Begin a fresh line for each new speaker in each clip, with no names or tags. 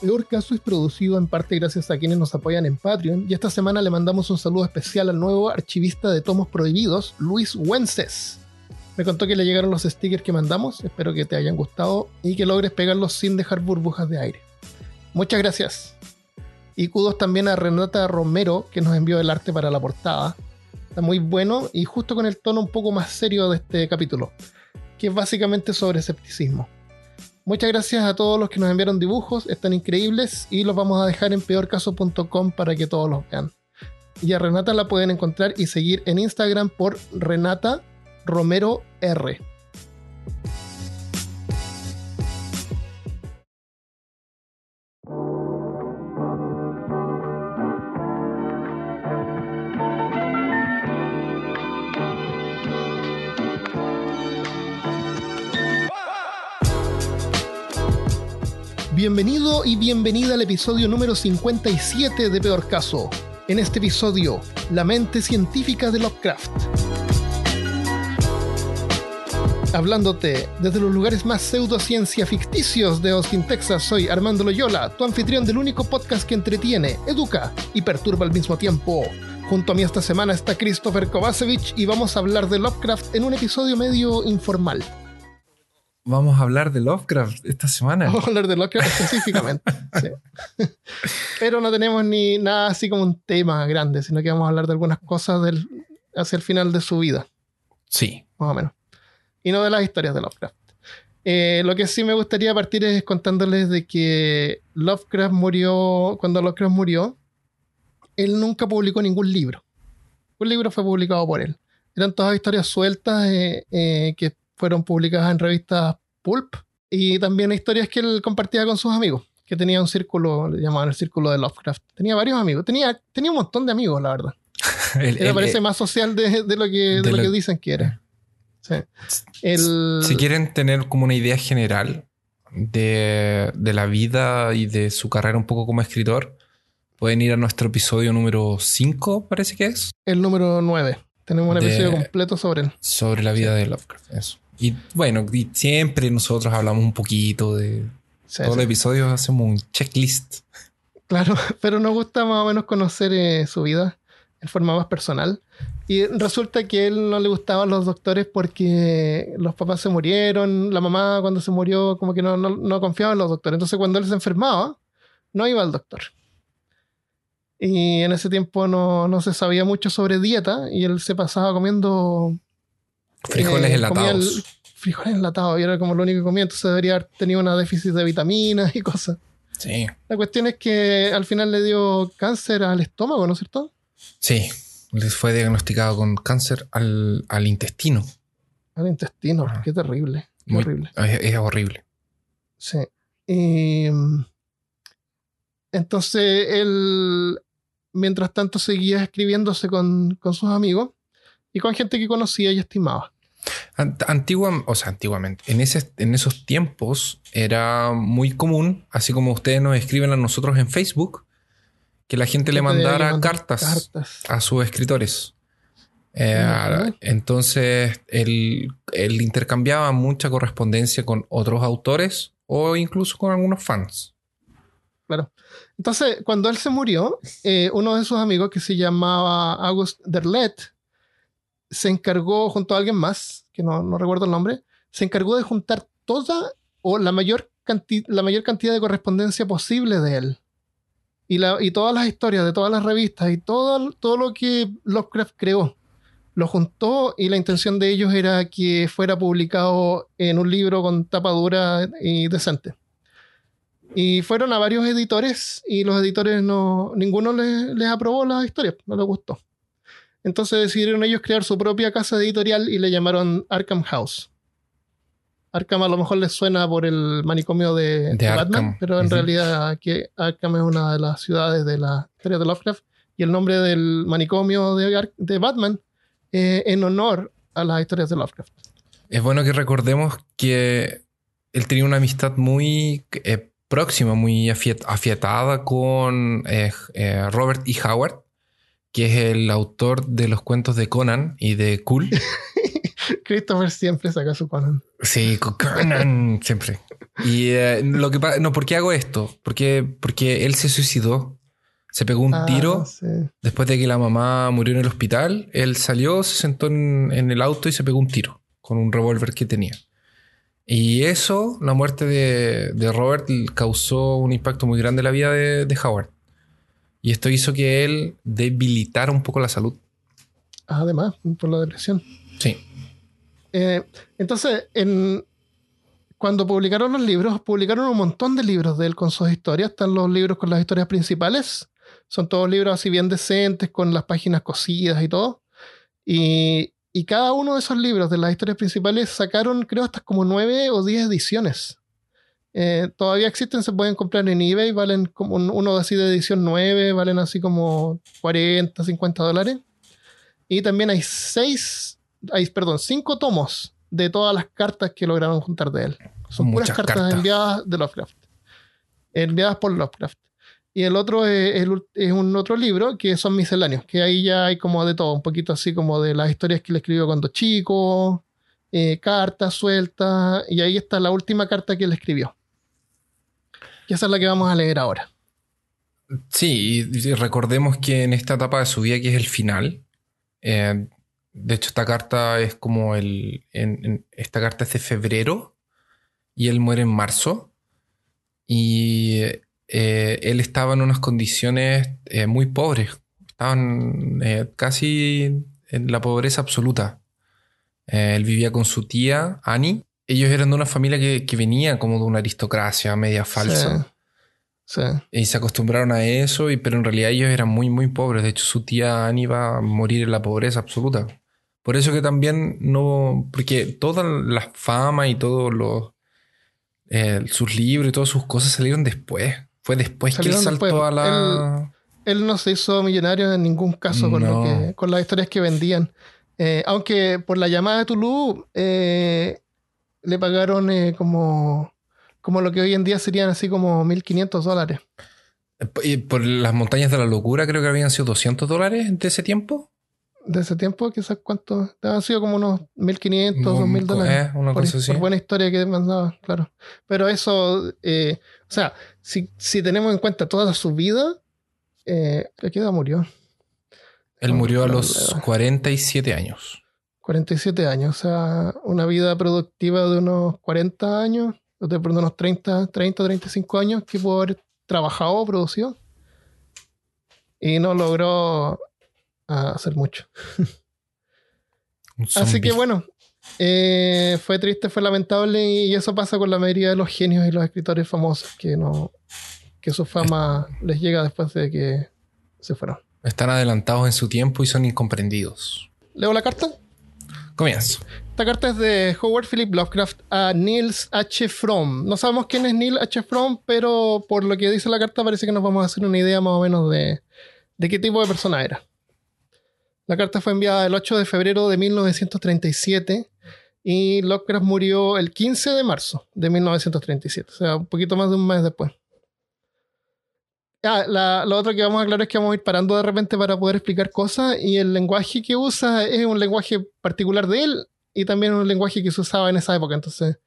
Peor Caso es producido en parte gracias a quienes nos apoyan en Patreon y esta semana le mandamos un saludo especial al nuevo archivista de tomos prohibidos, Luis Wences. Me contó que le llegaron los stickers que mandamos, espero que te hayan gustado y que logres pegarlos sin dejar burbujas de aire. Muchas gracias. Y kudos también a Renata Romero que nos envió el arte para la portada. Está muy bueno y justo con el tono un poco más serio de este capítulo, que es básicamente sobre escepticismo. Muchas gracias a todos los que nos enviaron dibujos, están increíbles y los vamos a dejar en peorcaso.com para que todos los vean. Y a Renata la pueden encontrar y seguir en Instagram por Renata Romero R. Bienvenido y bienvenida al episodio número 57 de Peor Caso. En este episodio, la mente científica de Lovecraft. Hablándote desde los lugares más pseudociencia ficticios de Austin, Texas, soy Armando Loyola, tu anfitrión del único podcast que entretiene, educa y perturba al mismo tiempo. Junto a mí esta semana está Christopher Kovacevic y vamos a hablar de Lovecraft en un episodio medio informal.
Vamos a hablar de Lovecraft esta semana.
Vamos a hablar de Lovecraft específicamente. sí. Pero no tenemos ni nada así como un tema grande, sino que vamos a hablar de algunas cosas del, hacia el final de su vida.
Sí.
Más o menos. Y no de las historias de Lovecraft. Eh, lo que sí me gustaría partir es contándoles de que Lovecraft murió, cuando Lovecraft murió, él nunca publicó ningún libro. Un libro fue publicado por él. Eran todas historias sueltas eh, eh, que fueron publicadas en revistas Pulp y también historias que él compartía con sus amigos, que tenía un círculo, le llamaban el círculo de Lovecraft. Tenía varios amigos, tenía, tenía un montón de amigos, la verdad.
El-
Él parece
el-
más social de, de lo, que, de
de
lo
lo-
que dicen que era. Sí. El-
Si quieren tener como una idea general de, de la vida y de su carrera un poco como escritor, pueden ir a nuestro episodio número 5, parece que es,
el número 9. Tenemos un episodio completo sobre él.
sobre la vida de Lovecraft. Eso. Y bueno, y siempre nosotros hablamos un poquito de...
Sí,
Todos
sí.
los episodios hacemos un checklist.
Claro, pero nos gusta más o menos conocer eh, su vida en forma más personal. Y resulta que él no le gustaban los doctores porque los papás se murieron, la mamá cuando se murió como que no, no, no confiaba en los doctores. Entonces cuando él se enfermaba, no iba al doctor. Y en ese tiempo no, no se sabía mucho sobre dieta y él se pasaba comiendo
Frijoles
eh,
enlatados.
frijoles enlatados y era como lo único que comía, entonces debería haber tenido una déficit de vitaminas y cosas.
Sí.
La cuestión es que al final le dio cáncer al estómago, ¿no es cierto?
Sí. Les fue diagnosticado con cáncer al, al intestino.
Al intestino.
Ajá.
Qué terrible. Qué
Muy-
horrible.
Es, es horrible.
Sí. Y, mm, entonces él, mientras tanto, seguía escribiéndose con, con sus amigos y con gente que conocía y estimaba.
Ant- Antigua, o sea, antiguamente, en, ese, en esos tiempos era muy común, así como ustedes nos escriben a nosotros en Facebook, que la gente le mandara cartas,
cartas.
a sus escritores. Eh, entonces, él, él intercambiaba mucha correspondencia con otros autores o incluso con algunos fans.
Claro. Entonces, cuando él se murió, eh, uno de sus amigos que se llamaba August Derlet se encargó, junto a alguien más, que no, no recuerdo el nombre, se encargó de juntar toda o la mayor, canti- la mayor cantidad de correspondencia posible de él. Y, la, y todas las historias de todas las revistas y todo, todo lo que Lovecraft creó. Lo juntó y la intención de ellos era que fuera publicado en un libro con tapa dura y decente. Y fueron a varios editores y los editores no, ninguno les, les aprobó la historia, no les gustó. Entonces decidieron ellos crear su propia casa editorial y le llamaron Arkham House. Arkham a lo mejor les suena por el manicomio de, Batman, pero en realidad aquí Arkham es una de las ciudades de la historia de Lovecraft y el nombre del manicomio de, Batman eh, en honor a las historias de Lovecraft.
Es bueno que recordemos que él tenía una amistad muy eh, próxima, muy afiatada con eh, Robert E. Howard, que es el autor de los cuentos de Conan y de Cool.
Christopher siempre saca su Conan.
Sí, Conan, siempre. Y eh, lo que no, ¿por qué hago esto? Porque, porque él se suicidó. Se pegó un ah, tiro después de que la mamá murió en el hospital. Él salió, se sentó en, el auto y se pegó un tiro con un revólver que tenía. Y eso, la muerte de, Robert, causó un impacto muy grande en la vida de Howard. Y esto hizo que él debilitara un poco la salud.
Además, por la depresión.
Sí.
Eh, entonces, en, cuando publicaron los libros, publicaron un montón de libros de él con sus historias. Están los libros con las historias principales. Son todos libros así bien decentes, con las páginas cosidas y todo. Y, y cada uno de esos libros de las historias principales sacaron, creo, hasta como nueve o diez ediciones. Eh, todavía existen, se pueden comprar en eBay, valen como uno así de edición 9, valen así como 40, 50 dólares. Y también hay seis, hay, perdón, cinco tomos de todas las cartas que lograron juntar de él. Son puras cartas, enviadas de Lovecraft. Enviadas por Lovecraft. Y el otro es, un otro libro que son misceláneos, que ahí ya hay como de todo, un poquito así como de las historias que le escribió cuando chico, eh, cartas sueltas, y ahí está la última carta que le escribió. Y esa es la que vamos a leer ahora.
Sí, y recordemos que en esta etapa de su vida, que es el final, eh, de hecho esta carta es como el... esta carta es de febrero y él muere en marzo. Y eh, él estaba en unas condiciones eh, muy pobres. Estaban casi en la pobreza absoluta. él vivía con su tía, Annie, ellos eran de una familia que, venía como de una aristocracia media falsa. Sí. Y se acostumbraron a eso, y, pero en realidad ellos eran muy, muy pobres. De hecho, su tía Annie iba a morir en la pobreza absoluta. Por eso que también no. Porque toda la fama y todos los. Eh, sus libros y todas sus cosas salieron después. Fue después que él saltó a
la. Él, no se hizo millonario en ningún caso con, lo que, con las historias que vendían. Eh, aunque por la llamada de Toulouse, eh, le pagaron eh, como, como lo que hoy en día serían así como 1.500 dólares.
¿Y por las montañas de la locura creo que habían sido 200 dólares de ese tiempo?
De ese tiempo, quizás cuánto. Han sido como unos 1.500, 2.000 dólares.
Eh, una cosa así.
por buena historia que mandaba, claro. Pero eso, eh, o sea, si, si, tenemos en cuenta toda su vida, eh, ¿qué edad murió?
Él murió a los 47 años.
47 años, o sea, una vida productiva de unos 40 años, de unos 30, 30, 35 años que pudo haber trabajado o producido. Y no logró ah, hacer mucho. Así que bueno, eh, fue triste, fue lamentable y eso pasa con la mayoría de los genios y los escritores famosos que no que su fama les llega después de que se fueron.
Están adelantados en su tiempo y son incomprendidos.
¿Leo la carta?
Comienzo.
Esta carta es de Howard Philip Lovecraft a Niels H. Fromm. No sabemos quién es Neil H. Fromm, pero por lo que dice la carta parece que nos vamos a hacer una idea más o menos de, de qué tipo de persona era. La carta fue enviada el 8 de febrero de 1937 y Lovecraft murió el 15 de marzo de 1937, o sea, un poquito más de un mes después. Ah, la, lo otro que vamos a aclarar es que vamos a ir parando de repente para poder explicar cosas y el lenguaje que usa es un lenguaje particular de él y también un lenguaje que se usaba en esa época, entonces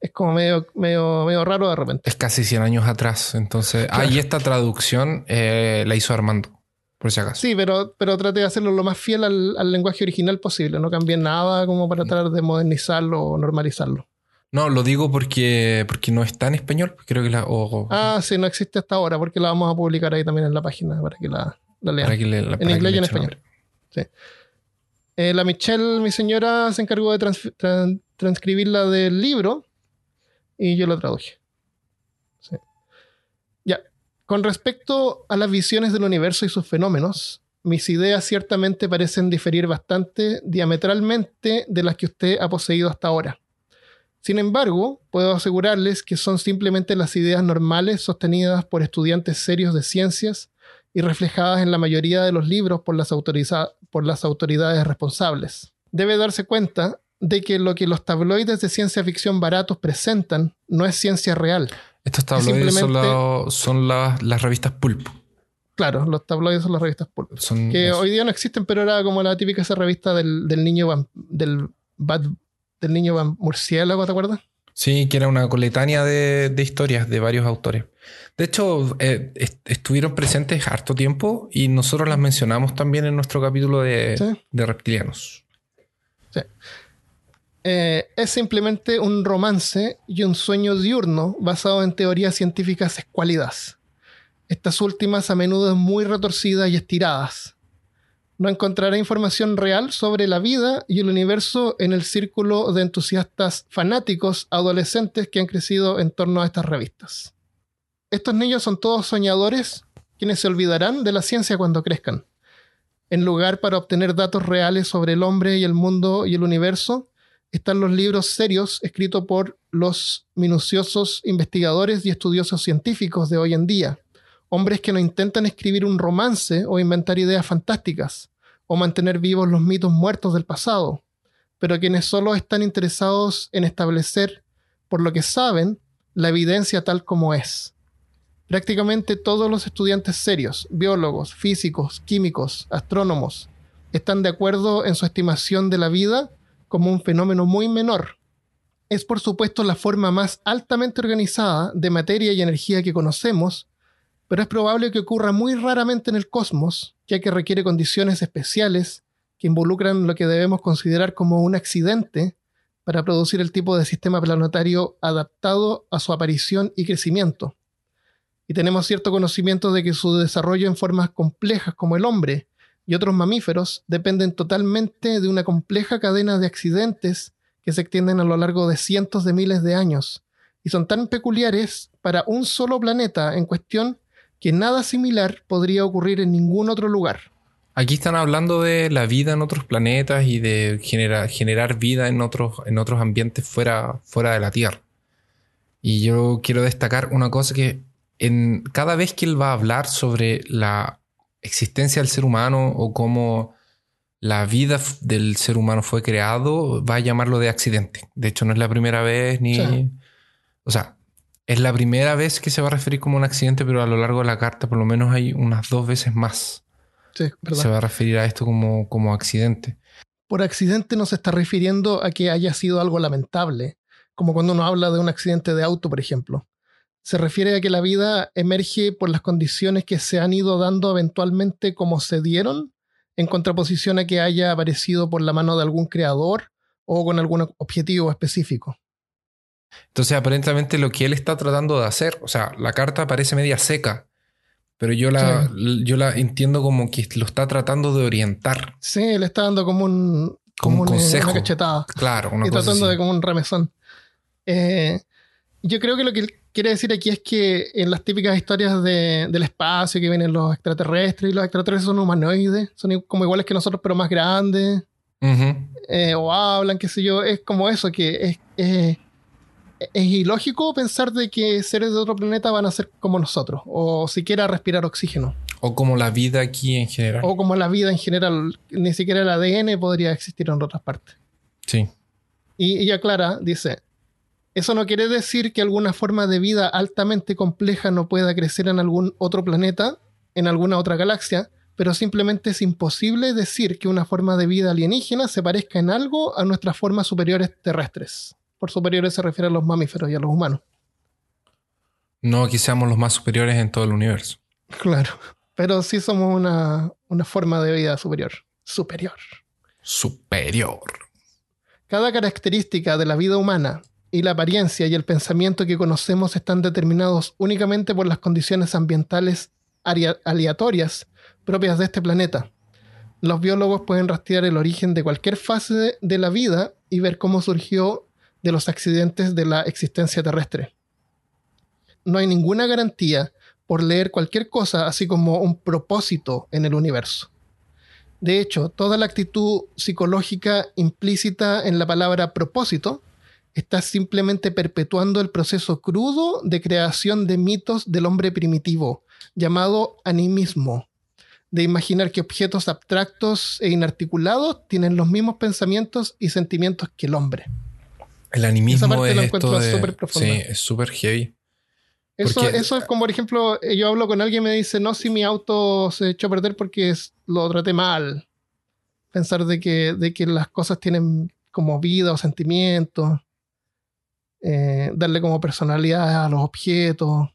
es como medio, medio, medio raro de repente.
Es casi 100 años atrás, entonces... Ah, y esta traducción eh, la hizo Armando, por si acaso.
Sí, pero, pero trate de hacerlo lo más fiel al, al lenguaje original posible, no cambie nada como para tratar de modernizarlo o normalizarlo.
No, lo digo porque, porque no está en español. Creo que la.
ah, sí, no existe hasta ahora, porque la vamos a publicar ahí también en la página para que la, lean. en inglés y en español. Sí. Eh, la Michelle, mi señora, se encargó de transcribirla del libro y yo la traduje. Sí. Ya. Con respecto a las visiones del universo y sus fenómenos, mis ideas ciertamente parecen diferir bastante diametralmente de las que usted ha poseído hasta ahora. Sin embargo, puedo asegurarles que son simplemente las ideas normales sostenidas por estudiantes serios de ciencias y reflejadas en la mayoría de los libros por las, por las autoridades responsables. Debe darse cuenta de que lo que los tabloides de ciencia ficción baratos presentan no es ciencia real.
Estos tabloides son, las revistas Pulp.
Claro, los tabloides son las revistas Pulp. que hoy día no existen, pero era como la típica esa revista del, niño del, del niño murciélago, ¿te acuerdas?
Sí, que era una coletánea de, historias de varios autores. De hecho, eh, estuvieron presentes harto tiempo y nosotros las mencionamos también en nuestro capítulo de, de reptilianos.
Sí. Eh, es simplemente un romance y un sueño diurno basado en teorías científicas escuálidas. Estas últimas a menudo muy retorcidas y estiradas. No encontrará información real sobre la vida y el universo en el círculo de entusiastas fanáticos adolescentes que han crecido en torno a estas revistas. Estos niños son todos soñadores quienes se olvidarán de la ciencia cuando crezcan. En lugar para obtener datos reales sobre el hombre y el mundo y el universo, están los libros serios escritos por los minuciosos investigadores y estudiosos científicos de hoy en día, hombres que no intentan escribir un romance o inventar ideas fantásticas, o mantener vivos los mitos muertos del pasado, pero quienes solo están interesados en establecer, por lo que saben, la evidencia tal como es. Prácticamente todos los estudiantes serios, biólogos, físicos, químicos, astrónomos, están de acuerdo en su estimación de la vida como un fenómeno muy menor. Es por supuesto la forma más altamente organizada de materia y energía que conocemos, pero es probable que ocurra muy raramente en el cosmos, ya que requiere condiciones especiales que involucran lo que debemos considerar como un accidente para producir el tipo de sistema planetario adaptado a su aparición y crecimiento. Y tenemos cierto conocimiento de que su desarrollo en formas complejas como el hombre y otros mamíferos dependen totalmente de una compleja cadena de accidentes que se extienden a lo largo de cientos de miles de años y son tan peculiares para un solo planeta en cuestión que nada similar podría ocurrir en ningún otro lugar.
Aquí están hablando de la vida en otros planetas y de generar vida en otros, en otros ambientes fuera, fuera de la Tierra. Y yo quiero destacar una cosa que en, cada vez que él va a hablar sobre la existencia del ser humano o cómo la vida del ser humano fue creado, va a llamarlo de accidente. De hecho, no es la primera vez ni... O sea, es la primera vez que se va a referir como un accidente, pero a lo largo de la carta por lo menos hay unas dos veces más.
Sí,
Se va a referir a esto como, como accidente.
Por accidente no se está refiriendo a que haya sido algo lamentable, como cuando uno habla de un accidente de auto, por ejemplo se refiere a que la vida emerge por las condiciones que se han ido dando eventualmente como se dieron, en contraposición a que haya aparecido por la mano de algún creador o con algún objetivo específico.
Entonces, aparentemente lo que él está tratando de hacer, o sea, la carta parece media seca, pero yo la, yo la entiendo como que lo está tratando de orientar.
Sí, le está dando como un, como, un consejo. una cachetada.
Claro,
una y tratando de como un remesón. Eh, yo creo que lo que quiere decir aquí es que en las típicas historias del espacio que vienen los extraterrestres y los extraterrestres son humanoides, son como iguales que nosotros pero más grandes, eh, o hablan, qué sé yo, es como eso, que es, es, ilógico pensar de que seres de otro planeta van a ser como nosotros, o siquiera respirar oxígeno.
O como la vida aquí en general.
O como la vida en general, ni siquiera el ADN podría existir en otras partes.
Sí.
Y ella Clara dice, eso no quiere decir que alguna forma de vida altamente compleja no pueda crecer en algún otro planeta, en alguna otra galaxia, pero simplemente es imposible decir que una forma de vida alienígena se parezca en algo a nuestras formas superiores terrestres. Por superiores se refiere a los mamíferos y a los humanos.
No que seamos los más superiores en todo el universo.
Claro, pero sí somos una, una forma de vida superior. Superior.
Superior.
Cada característica de la vida humana y la apariencia y el pensamiento que conocemos están determinados únicamente por las condiciones ambientales aleatorias propias de este planeta. Los biólogos pueden rastrear el origen de cualquier fase de la vida y ver cómo surgió de los accidentes de la existencia terrestre. No hay ninguna garantía por leer cualquier cosa así como un propósito en el universo. De hecho, toda la actitud psicológica implícita en la palabra propósito está simplemente perpetuando el proceso crudo de creación de mitos del hombre primitivo, llamado animismo, de imaginar que objetos abstractos e inarticulados tienen los mismos pensamientos y sentimientos que el hombre.
El animismo es esto de, Sí, es súper heavy.
Eso, eso es como, por ejemplo, yo hablo con alguien y me dice, no, si mi auto se echó a perder porque lo traté mal. Pensar de que, de que las cosas tienen como vida o sentimientos. Eh, darle como personalidad a los objetos,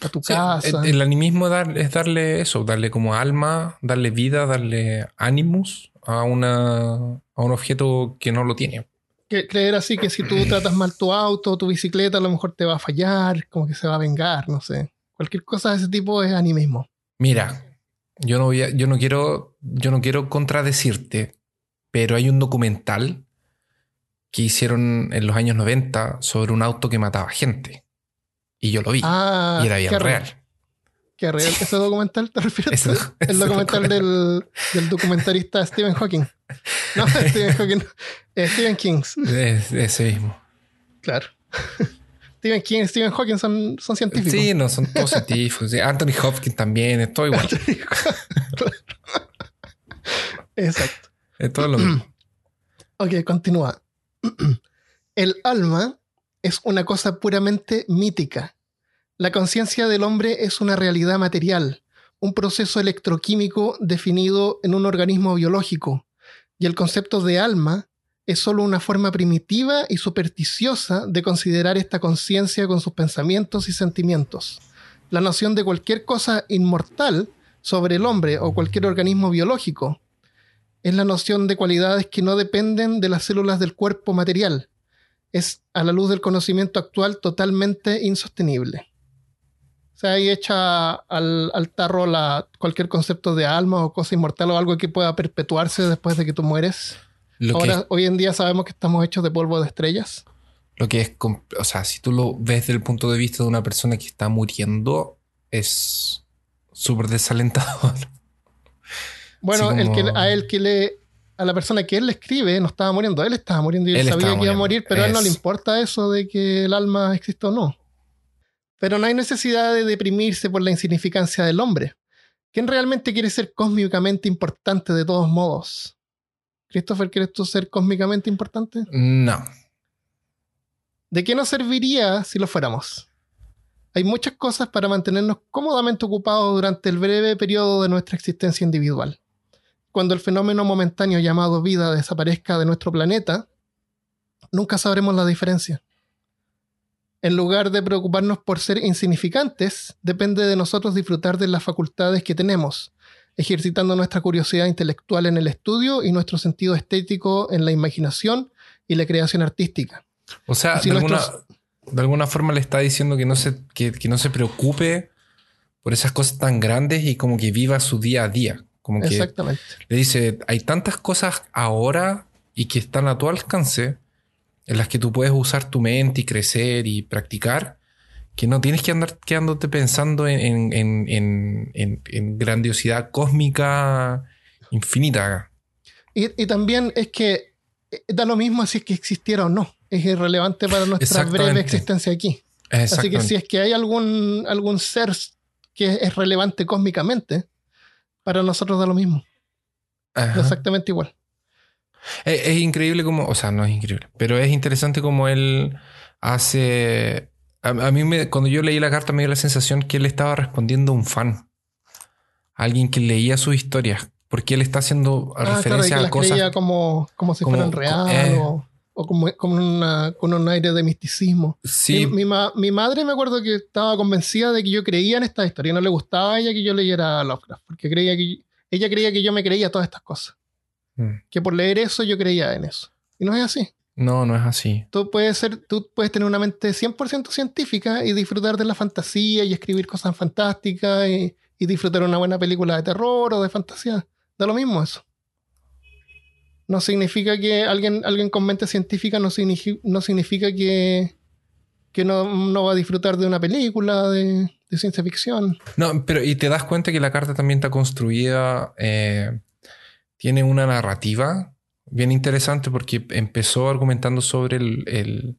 a tu casa.
El, animismo es darle eso, darle como alma, darle vida, darle animus a, una, a un objeto que no lo tiene.
Creer así que si tú tratas mal tu auto, tu bicicleta, a lo mejor te va a fallar, como que se va a vengar, no sé. Cualquier cosa de ese tipo es animismo.
Mira, yo no, voy a, yo no quiero, yo no quiero contradecirte, pero hay un documental que hicieron en los años 90 sobre un auto que mataba gente. Y yo lo vi.
Ah,
y era bien real.
¿Qué real? ¿Ese documental te refieres? el documental del, del, documentarista Stephen Hawking. No, Stephen Hawking. Eh, Stephen King.
ese mismo.
Claro. Stephen King y Stephen Hawking son, son científicos.
Sí, no, son todos científicos. Anthony Hopkins también, es todo igual.
Exacto.
Es todo lo mismo.
ok, continúa. El alma es una cosa puramente mítica. La conciencia del hombre es una realidad material, un proceso electroquímico definido en un organismo biológico, y el concepto de alma es solo una forma primitiva y supersticiosa de considerar esta conciencia con sus pensamientos y sentimientos. La noción de cualquier cosa inmortal sobre el hombre o cualquier organismo biológico es la noción de cualidades que no dependen de las células del cuerpo material. Es, a la luz del conocimiento actual, totalmente insostenible. O sea, ahí echa al, tarro la, cualquier concepto de alma o cosa inmortal o algo que pueda perpetuarse después de que tú mueres. Ahora, hoy en día sabemos que estamos hechos de polvo de estrellas.
Lo que es, o sea, si tú lo ves desde el punto de vista de una persona que está muriendo, es súper desalentador.
Bueno, el que, a él que le. A la persona que él le escribe no estaba muriendo, él estaba muriendo y él, sabía que iba a morir, pero a él no le importa eso de que el alma existe o no. Pero no hay necesidad de deprimirse por la insignificancia del hombre. ¿Quién realmente quiere ser cósmicamente importante de todos modos? Christopher, ¿quieres tú ser cósmicamente importante?
No.
¿De qué nos serviría si lo fuéramos? Hay muchas cosas para mantenernos cómodamente ocupados durante el breve periodo de nuestra existencia individual cuando el fenómeno momentáneo llamado vida desaparezca de nuestro planeta, nunca sabremos la diferencia. En lugar de preocuparnos por ser insignificantes, depende de nosotros disfrutar de las facultades que tenemos, ejercitando nuestra curiosidad intelectual en el estudio y nuestro sentido estético en la imaginación y la creación artística.
O sea, de, alguna, forma le está diciendo que no, se, que no se preocupe por esas cosas tan grandes y como que viva su día a día. Como que
Exactamente.
Le dice, hay tantas cosas ahora y que están a tu alcance en las que tú puedes usar tu mente y crecer y practicar, que no tienes que andar quedándote pensando en, en, grandiosidad cósmica infinita.
Y, también es que eh, da lo mismo si es que existiera o no. Es irrelevante para nuestra breve existencia aquí. Así que si es que hay algún, algún ser que es relevante cósmicamente, para nosotros da lo mismo. Exactamente igual.
Es, increíble como, o sea, no es increíble, pero es interesante como él hace... A, mí me, cuando yo leí la carta me dio la sensación que él estaba respondiendo a un fan. alguien que leía sus historias. Porque él está haciendo ah, referencia a cosas...
como, como si fueran real eh, o o como, con, un aire de misticismo.
Sí.
Mi, mi, madre me acuerdo que estaba convencida de que yo creía en esta historia. No le gustaba a ella que yo leyera Lovecraft, porque creía que ella creía que yo me creía todas estas cosas. Mm. Que por leer eso yo creía en eso. Y no es así.
No, no es así.
Tú puedes, ser, tú puedes tener una mente 100% científica y disfrutar de la fantasía y escribir cosas fantásticas y, y disfrutar una buena película de terror o de fantasía. Da lo mismo eso no significa que alguien, alguien con mente científica no, no significa que, que no, va a disfrutar de una película de, ciencia ficción.
No, pero y te das cuenta que la carta también está construida, eh, tiene una narrativa bien interesante porque empezó argumentando sobre el,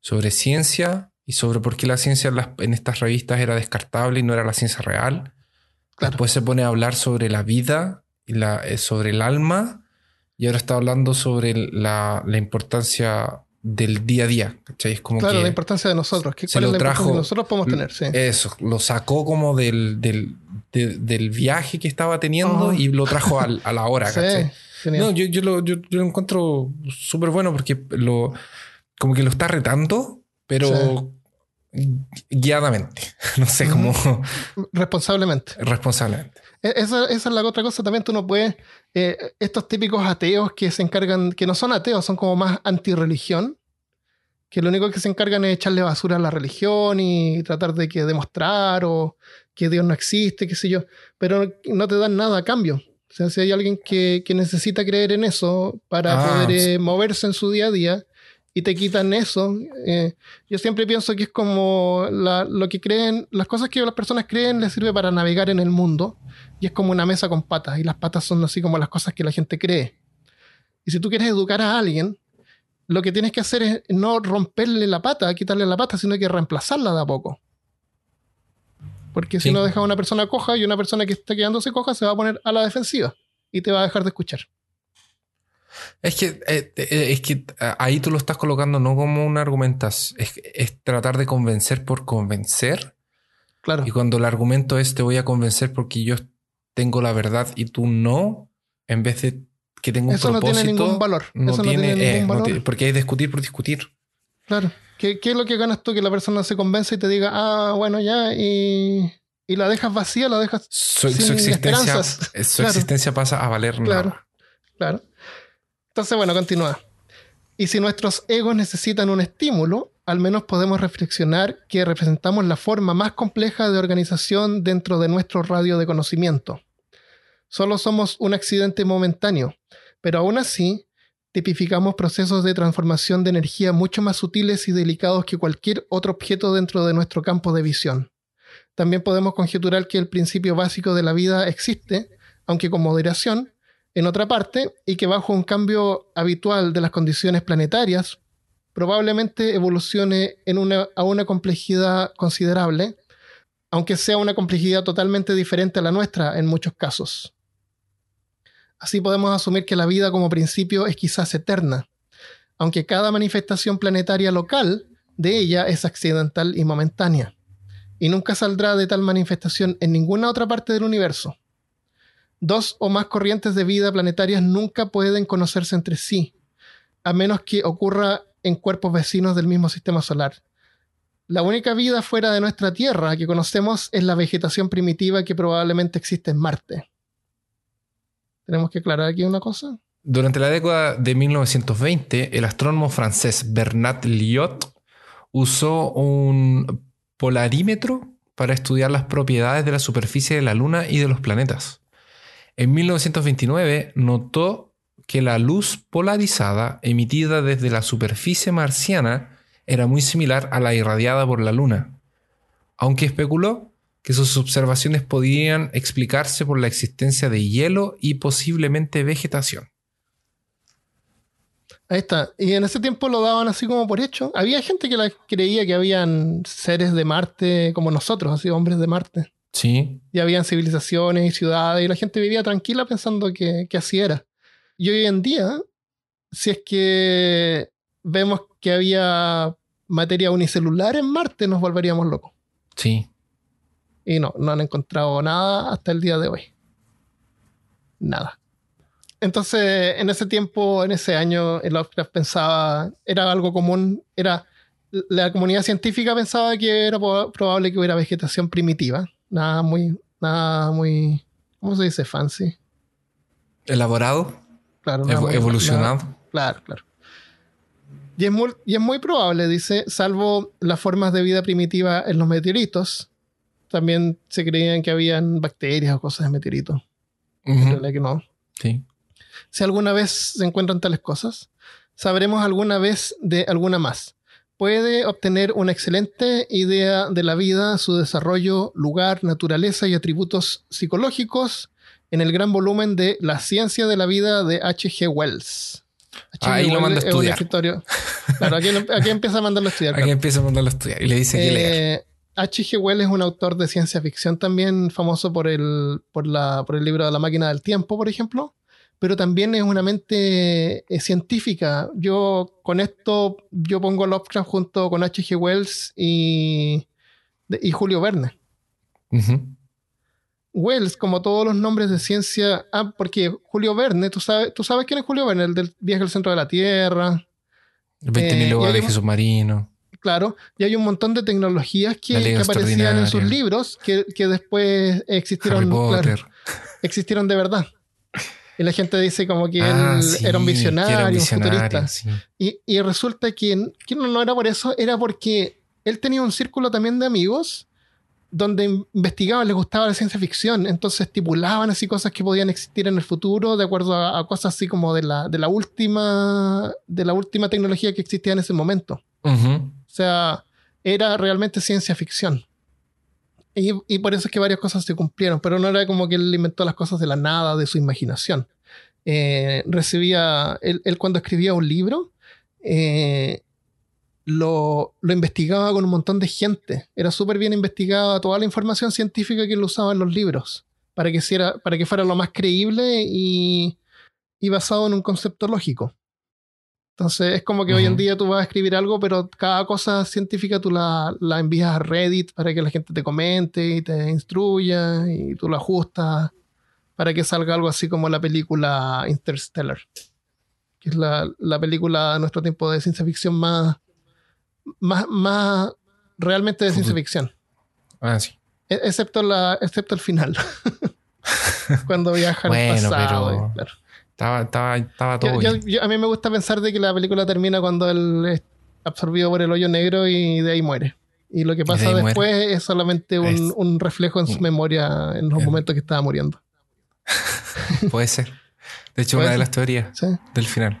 sobre ciencia y sobre por qué la ciencia en, estas revistas era descartable y no era la ciencia real. Después se pone a hablar sobre la vida y la, eh, sobre el alma y ahora está hablando sobre la, la importancia del día a día. Es como
claro, la importancia de nosotros. ¿Qué, ¿Cuál es la trajo, que nosotros podemos tener? Sí.
Eso, lo sacó como del, del, del viaje que estaba teniendo y lo trajo a la hora. Sí, no, yo, yo, lo, yo, lo encuentro súper bueno porque lo, como que lo está retando, pero guiadamente. No sé cómo.
Responsablemente.
Responsablemente.
E, esa, esa, es la otra cosa. También tú no puedes. Eh, estos típicos ateos que se encargan, que no son ateos, son como más anti-religión, que lo único que se encargan es echarle basura a la religión y tratar de que demostrar o que Dios no existe, qué sé yo. Pero no te dan nada a cambio. O sea, si hay alguien que, que necesita creer en eso para ah, poder eh, moverse en su día a día, y te quitan eso. Eh, yo siempre pienso que es como lo que creen, las cosas que las personas creen les sirve para navegar en el mundo y es como una mesa con patas y las patas son así como las cosas que la gente cree. Y si tú quieres educar a alguien, lo que tienes que hacer es no romperle la pata, quitarle la pata, sino que reemplazarla de a poco. Porque si no dejas a una persona coja y una persona que está quedándose coja se va a poner a la defensiva y te va a dejar de escuchar.
Es que, eh, eh, es que eh, ahí tú lo estás colocando no como una argumentación, es, tratar de convencer por convencer.
Claro.
Y cuando el argumento es te voy a convencer porque yo tengo la verdad y tú no, en vez de que tengo un
Eso no tiene ningún valor.
No, tiene, ningún valor. porque hay discutir por discutir.
Claro. ¿Qué, ¿Qué, es lo que ganas tú? Que la persona se convence y te diga, ah, bueno, ya, y, y la dejas vacía, la dejas
su, sin su existencia, Su existencia pasa a valer
claro,
nada.
Claro. Entonces, bueno, continúa. Y si nuestros egos necesitan un estímulo, al menos podemos reflexionar que representamos la forma más compleja de organización dentro de nuestro radio de conocimiento. Solo somos un accidente momentáneo, pero aún así tipificamos procesos de transformación de energía mucho más sutiles y delicados que cualquier otro objeto dentro de nuestro campo de visión. También podemos conjeturar que el principio básico de la vida existe, aunque con moderación, en otra parte y que bajo un cambio habitual de las condiciones planetarias probablemente evolucione a una complejidad considerable, aunque sea una complejidad totalmente diferente a la nuestra en muchos casos. Así podemos asumir que la vida como principio es quizás eterna, aunque cada manifestación planetaria local de ella es accidental y momentánea, y nunca saldrá de tal manifestación en ninguna otra parte del universo. Dos o más corrientes de vida planetarias nunca pueden conocerse entre sí, a menos que ocurra en cuerpos vecinos del mismo sistema solar. La única vida fuera de nuestra Tierra que conocemos es la vegetación primitiva que probablemente existe en Marte. ¿Tenemos que aclarar aquí una cosa?
Durante la década de 1920, el astrónomo francés Bernard Liot usó un polarímetro para estudiar las propiedades de la superficie de la Luna y de los planetas. En 1929 notó que la luz polarizada emitida desde la superficie marciana era muy similar a la irradiada por la Luna, aunque especuló que sus observaciones podían explicarse por la existencia de hielo y posiblemente vegetación.
Ahí está. Y en ese tiempo lo daban así como por hecho. Había gente que creía que habían seres de Marte como nosotros, así hombres de Marte.
Sí.
Y habían civilizaciones y ciudades y la gente vivía tranquila pensando que, así era. Y hoy en día, si es que vemos que había materia unicelular en Marte, nos volveríamos locos.
Sí.
Y no, no han encontrado nada hasta el día de hoy. Nada. Entonces, en ese tiempo, en ese año, Lovecraft pensaba, era algo común, era la comunidad científica pensaba que era probable que hubiera vegetación primitiva nada muy, nada muy, ¿cómo se dice? Fancy.
Elaborado.
Claro.
evolucionado.
claro, claro. Y es, muy, y es muy probable, dice, salvo las formas de vida primitiva en los meteoritos, también se creían que habían bacterias o cosas de meteoritos. que no.
Sí.
Si alguna vez se encuentran tales cosas, sabremos alguna vez de alguna más puede obtener una excelente idea de la vida, su desarrollo, lugar, naturaleza y atributos psicológicos en el gran volumen de La ciencia de la vida de H.G. Wells.
Ah, ahí lo manda a estudiar.
Claro, aquí, empieza a mandarlo a estudiar.
Aquí empieza a mandarlo a estudiar y le dice que leer.
H.G. Wells es un autor de ciencia ficción también famoso por el, por, la, por el libro de la máquina del tiempo, por ejemplo, pero también es una mente eh, científica. Yo con esto, yo pongo Lovecraft junto con H.G. Wells y, y Julio Verne. Wells, como todos los nombres de ciencia, ah, porque Julio Verne, ¿tú sabes, tú sabes quién es Julio Verne, el del viaje al centro de la Tierra.
El 20.000 eh, de submarino.
Claro, y hay un montón de tecnologías que, aparecían en sus libros que, después existieron, existieron de verdad. Y la gente dice como que ah, él era un visionario, un, futurista. Y, resulta que, que no era por eso, era porque él tenía un círculo también de amigos donde investigaban, les gustaba la ciencia ficción, entonces estipulaban así cosas que podían existir en el futuro de acuerdo a, cosas así como de la, de la, última de la última tecnología que existía en ese momento. O sea, era realmente ciencia ficción. Y, por eso es que varias cosas se cumplieron, pero no era como que él inventó las cosas de la nada, de su imaginación. Eh, recibía, él, cuando escribía un libro, eh, lo, investigaba con un montón de gente. Era súper bien investigada toda la información científica que él usaba en los libros, para que, para que fuera lo más creíble y, basado en un concepto lógico. Entonces es como que hoy en día tú vas a escribir algo, pero cada cosa científica tú la, la, envías a Reddit para que la gente te comente y te instruya y tú lo ajustas para que salga algo así como la película Interstellar, que es la, la película de nuestro tiempo de ciencia ficción más, más, más realmente de ciencia ficción.
Ah, sí.
E, excepto, la, excepto el final. Cuando viajan al pasado.
Estaba, estaba, estaba todo
a mí me gusta pensar de que la película termina cuando él es absorbido por el hoyo negro y de ahí muere. Y lo que pasa después es solamente un, un, reflejo en su memoria en los momentos que estaba muriendo.
Puede ser. De hecho, una de las teorías del final.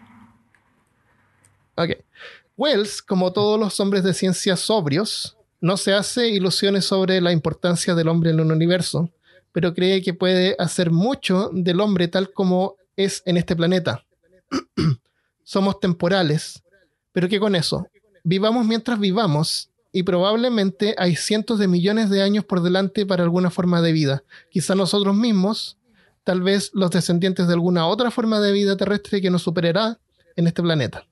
Ok. Wells, como todos los hombres de ciencia sobrios, no se hace ilusiones sobre la importancia del hombre en el universo, pero cree que puede hacer mucho del hombre tal como es en este planeta. Somos temporales, pero ¿qué con eso? Vivamos mientras vivamos y probablemente hay cientos de millones de años por delante para alguna forma de vida. Quizá nosotros mismos, tal vez los descendientes de alguna otra forma de vida terrestre que nos superará en este planeta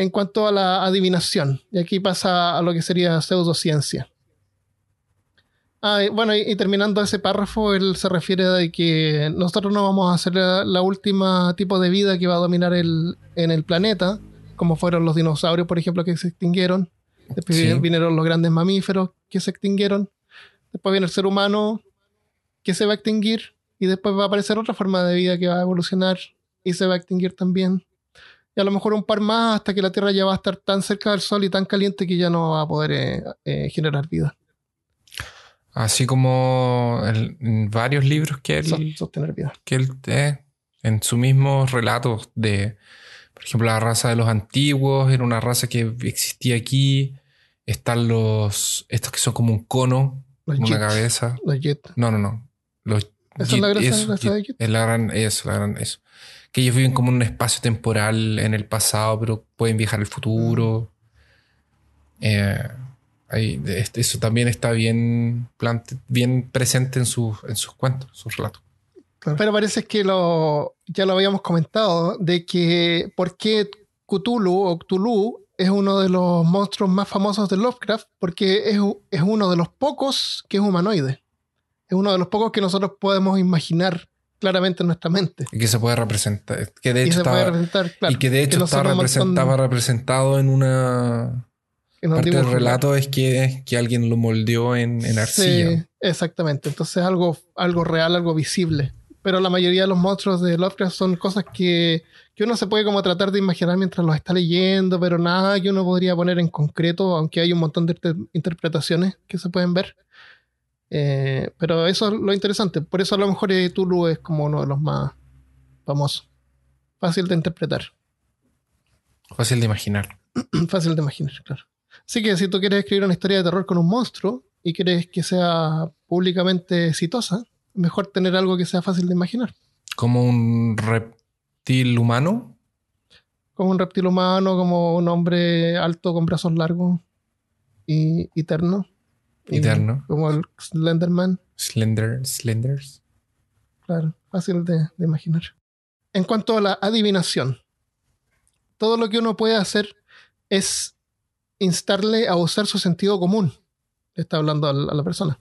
en cuanto a la adivinación. Y aquí pasa a lo que sería pseudociencia. Ah, bueno, y, terminando ese párrafo, él se refiere a que nosotros no vamos a ser la, última tipo de vida que va a dominar el, en el planeta, como fueron los dinosaurios, por ejemplo, que se extinguieron. Después vinieron los grandes mamíferos que se extinguieron. Después viene el ser humano que se va a extinguir. Y después va a aparecer otra forma de vida que va a evolucionar y se va a extinguir también y a lo mejor un par más hasta que la Tierra ya va a estar tan cerca del Sol y tan caliente que ya no va a poder eh, eh, generar vida.
Así como en varios libros que él,
sostener vida.
Que él eh, en sus mismos relatos de, por ejemplo, la raza de los antiguos era una raza que existía aquí. Están los, estos que son como un cono, una cabeza.
Los jet.
No, no, no. Los
¿Esa es la raza de jet?
Es la gran, eso, la gran, eso que ellos viven como en un espacio temporal en el pasado, pero pueden viajar al futuro. Eh, eso también está bien, bien presente en sus, en sus cuentos, sus relatos.
Pero parece que lo, ya lo habíamos comentado, de que por qué Cthulhu o Cthulhu es uno de los monstruos más famosos de Lovecraft, porque es, es uno de los pocos que es humanoide. Es uno de los pocos que nosotros podemos imaginar claramente en nuestra mente.
Y que se puede representar. Que de hecho y que de hecho estaba representado en una parte del relato es que, que alguien lo moldeó en, en arcilla. Sí,
exactamente. Entonces algo, algo real, algo visible. Pero la mayoría de los monstruos de Lovecraft son cosas que, que uno se puede como tratar de imaginar mientras los está leyendo, pero nada que uno podría poner en concreto, aunque hay un montón de interpretaciones que se pueden ver. Eh, pero eso es lo interesante. Por eso a lo mejor Tulu es como uno de los más famosos. Fácil de interpretar.
Fácil de imaginar.
Fácil de imaginar, claro. Así que si tú quieres escribir una historia de terror con un monstruo y quieres que sea públicamente exitosa, Mejor tener algo que sea fácil de imaginar.
Como un reptil humano.
Como un reptil humano, como un hombre alto con brazos largos y eterno. Y
Eterno.
Como el Slenderman.
Slender, slenders.
Claro, fácil de, de imaginar. En cuanto a la adivinación, todo lo que uno puede hacer es instarle a usar su sentido común. Está hablando a la, persona.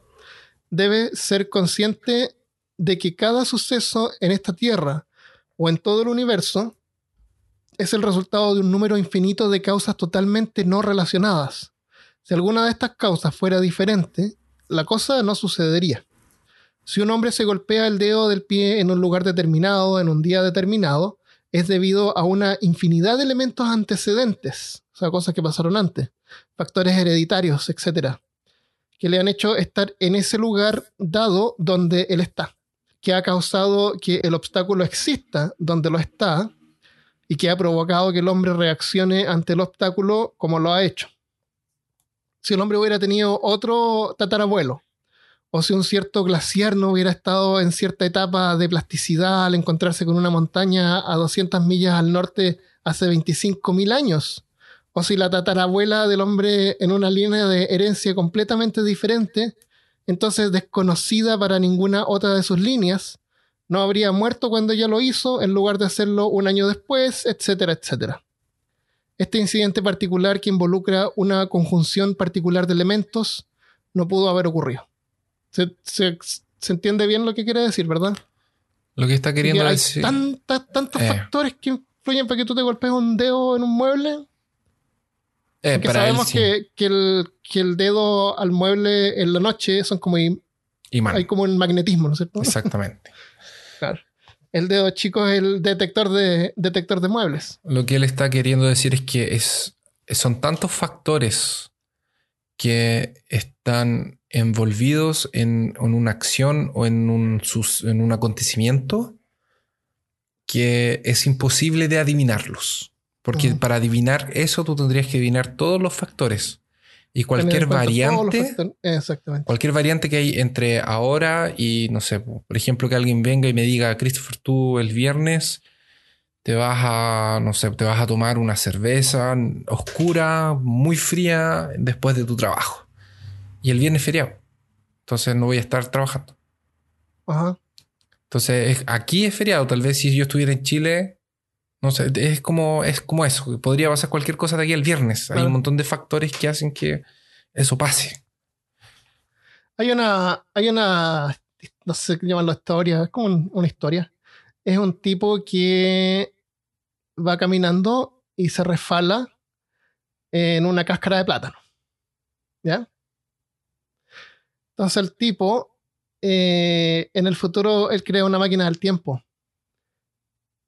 Debe ser consciente de que cada suceso en esta tierra o en todo el universo es el resultado de un número infinito de causas totalmente no relacionadas. Si alguna de estas causas fuera diferente, la cosa no sucedería. Si un hombre se golpea el dedo del pie en un lugar determinado, en un día determinado, es debido a una infinidad de elementos antecedentes, sea, cosas que pasaron antes, factores hereditarios, etcétera, que le han hecho estar en ese lugar dado donde él está, que ha causado que el obstáculo exista donde lo está y que ha provocado que el hombre reaccione ante el obstáculo como lo ha hecho. Si el hombre hubiera tenido otro tatarabuelo, o si un cierto glaciar no hubiera estado en cierta etapa de plasticidad al encontrarse con una montaña a 200 millas al norte hace 25.000 años, o si la tatarabuela del hombre en una línea de herencia completamente diferente, entonces desconocida para ninguna otra de sus líneas, no habría muerto cuando ella lo hizo en lugar de hacerlo un año después, etcétera, etcétera. Este incidente particular que involucra una conjunción particular de elementos no pudo haber ocurrido. Se, se- se entiende bien lo que quiere decir, ¿verdad?
Lo que está queriendo
Que hay
decir.
tantas- tantos
Eh.
factores que influyen para que tú te golpees un dedo en un mueble.
Eh,
que
para él
sabemos
sí.
que, que el, que el dedo al mueble en la noche son como
Imán.
hay como un magnetismo, ¿no es cierto?
Exactamente.
Claro. El dedo chico es el detector de, detector de muebles.
Lo que él está queriendo decir es que es, son tantos factores que están envolvidos en, en una acción o en un, en un acontecimiento que es imposible de adivinarlos. Porque para adivinar eso tú tendrías que adivinar todos los factores. Y cualquier variante.
Exactamente.
Cualquier variante que hay entre ahora y, no sé, por ejemplo, que alguien venga y me diga, Christopher, tú el viernes te vas a, no sé, te vas a tomar una cerveza oscura, muy fría, después de tu trabajo. Y el viernes es feriado. Entonces no voy a estar trabajando.
Ajá.
Entonces es- aquí es feriado. Tal vez si yo estuviera en Chile, no sé, es como, es como eso. Podría pasar cualquier cosa de aquí al viernes. Hay un montón de factores que hacen que eso pase.
Hay una, hay una, no sé qué llamarlo historia, es como un- una historia. Es un tipo que va caminando y se resfala en una cáscara de plátano. ¿Ya? Entonces el tipo, eh, en el futuro, él crea una máquina del tiempo.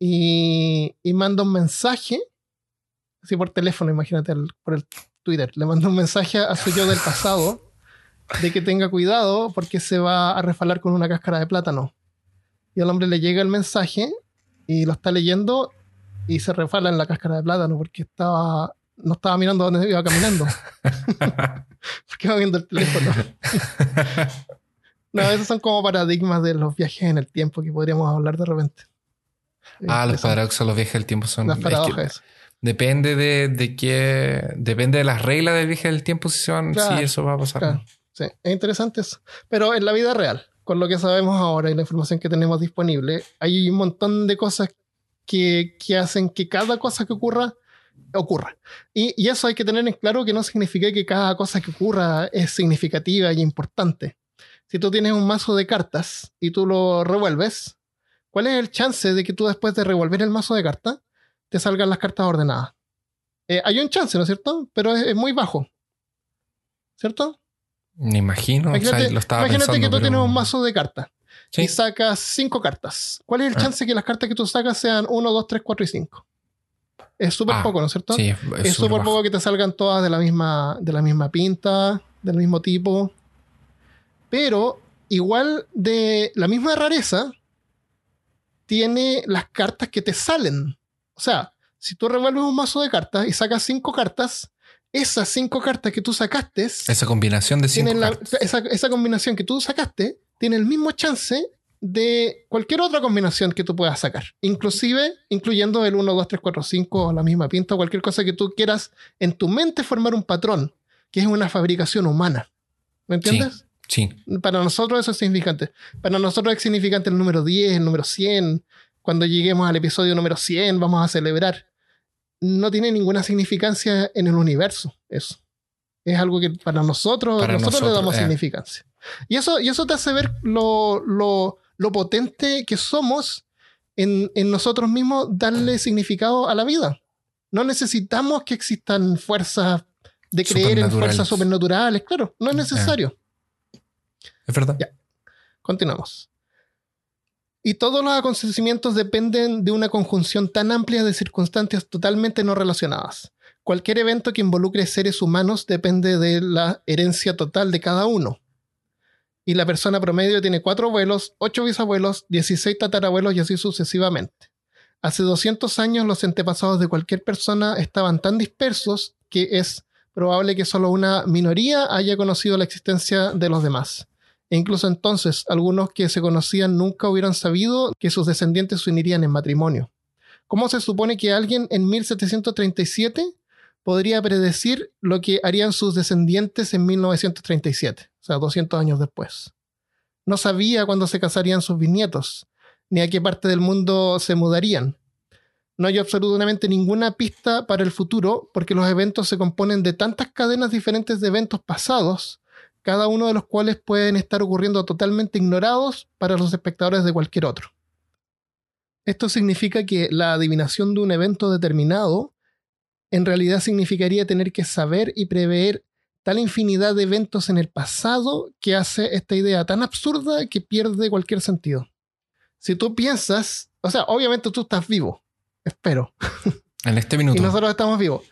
Y, y manda un mensaje, así por teléfono, imagínate, el- por el Twitter. Le manda un mensaje a su yo del pasado de que tenga cuidado porque se va a resfalar con una cáscara de plátano. Y al hombre le llega el mensaje y lo está leyendo y se resfala en la cáscara de plátano porque estaba no estaba mirando dónde iba caminando. porque iba viendo el teléfono. no, esos son como paradigmas de los viajes en el tiempo que podríamos hablar de repente.
Ah, los paradoxos, los viajes del tiempo son.
Las
es que
paradojas.
depende de, de qué. Depende de las reglas del viaje del tiempo si se van.
Claro,
si eso va a pasar.
claro. Sí, es interesante eso. Pero en la vida real, con lo que sabemos ahora y la información que tenemos disponible, hay un montón de cosas que, que hacen que cada cosa que ocurra ocurra. Y, y eso hay que tener en claro que no significa que cada cosa que ocurra es significativa y importante. Si tú tienes un mazo de cartas y tú lo revuelves, ¿cuál es el chance de que tú después de revolver el mazo de cartas te salgan las cartas ordenadas? Eh, hay un chance, ¿no es cierto? Pero es- es muy bajo. ¿Cierto?
Me imagino. o sea,
Imagínate,
lo estaba
imagínate
pensando,
que tú
pero-
tienes un mazo de cartas
Sí.
y sacas cinco cartas. ¿Cuál es el
Ah.
chance que las cartas que tú sacas sean 1, 2, 3, 4 y 5? Es súper
Ah,
poco, ¿no es cierto?
Sí,
es
súper
poco que te salgan todas de la misma, de la misma pinta, del mismo tipo. Pero igual de la misma rareza, tiene las cartas que te salen. O sea, si tú revuelves un mazo de cartas y sacas cinco cartas, esas cinco cartas que tú sacaste
Esa combinación de cinco
tienen la-
cartas.
esa, esa combinación que tú sacaste tiene el mismo chance de cualquier otra combinación que tú puedas sacar, inclusive incluyendo el 1, 2, 3, 4, 5 o la misma pinta o cualquier cosa que tú quieras en tu mente formar un patrón, que es una fabricación humana. ¿Me entiendes?
Sí.
Para nosotros eso es significante. Para nosotros es significante el número 10, el número 100. Cuando lleguemos al episodio número 100 vamos a celebrar. No tiene ninguna significancia en el universo eso. Es algo que para nosotros,
Para
nosotros, le
nosotros,
damos
eh.
significancia. Y eso, y eso te hace ver lo, lo, lo potente que somos en, en nosotros mismos darle significado a la vida. No necesitamos que existan fuerzas de creer en fuerzas supernaturales. Claro, no es necesario. Ya. Continuamos. Y todos los acontecimientos dependen de una conjunción tan amplia de circunstancias totalmente no relacionadas. Cualquier evento que involucre seres humanos depende de la herencia total de cada uno. Y la persona promedio tiene cuatro abuelos, ocho bisabuelos, 16 tatarabuelos y así sucesivamente. Hace 200 años los antepasados de cualquier persona estaban tan dispersos que es probable que solo una minoría haya conocido la existencia de los demás. E incluso entonces, algunos que se conocían nunca hubieran sabido que sus descendientes se unirían en matrimonio. ¿Cómo se supone que alguien en 1737 podría predecir lo que harían sus descendientes en 1937? O sea, 200 años después. No sabía cuándo se casarían sus bisnietos, ni a qué parte del mundo se mudarían. No hay absolutamente ninguna pista para el futuro porque los eventos se componen de tantas cadenas diferentes de eventos pasados cada uno de los cuales pueden estar ocurriendo totalmente ignorados para los espectadores de cualquier otro. Esto significa que la adivinación de un evento determinado en realidad significaría tener que saber y prever tal infinidad de eventos en el pasado que hace esta idea tan absurda que pierde cualquier sentido. Si tú piensas, o sea, obviamente tú estás vivo, espero,
En este
y
minuto.
nosotros estamos vivos.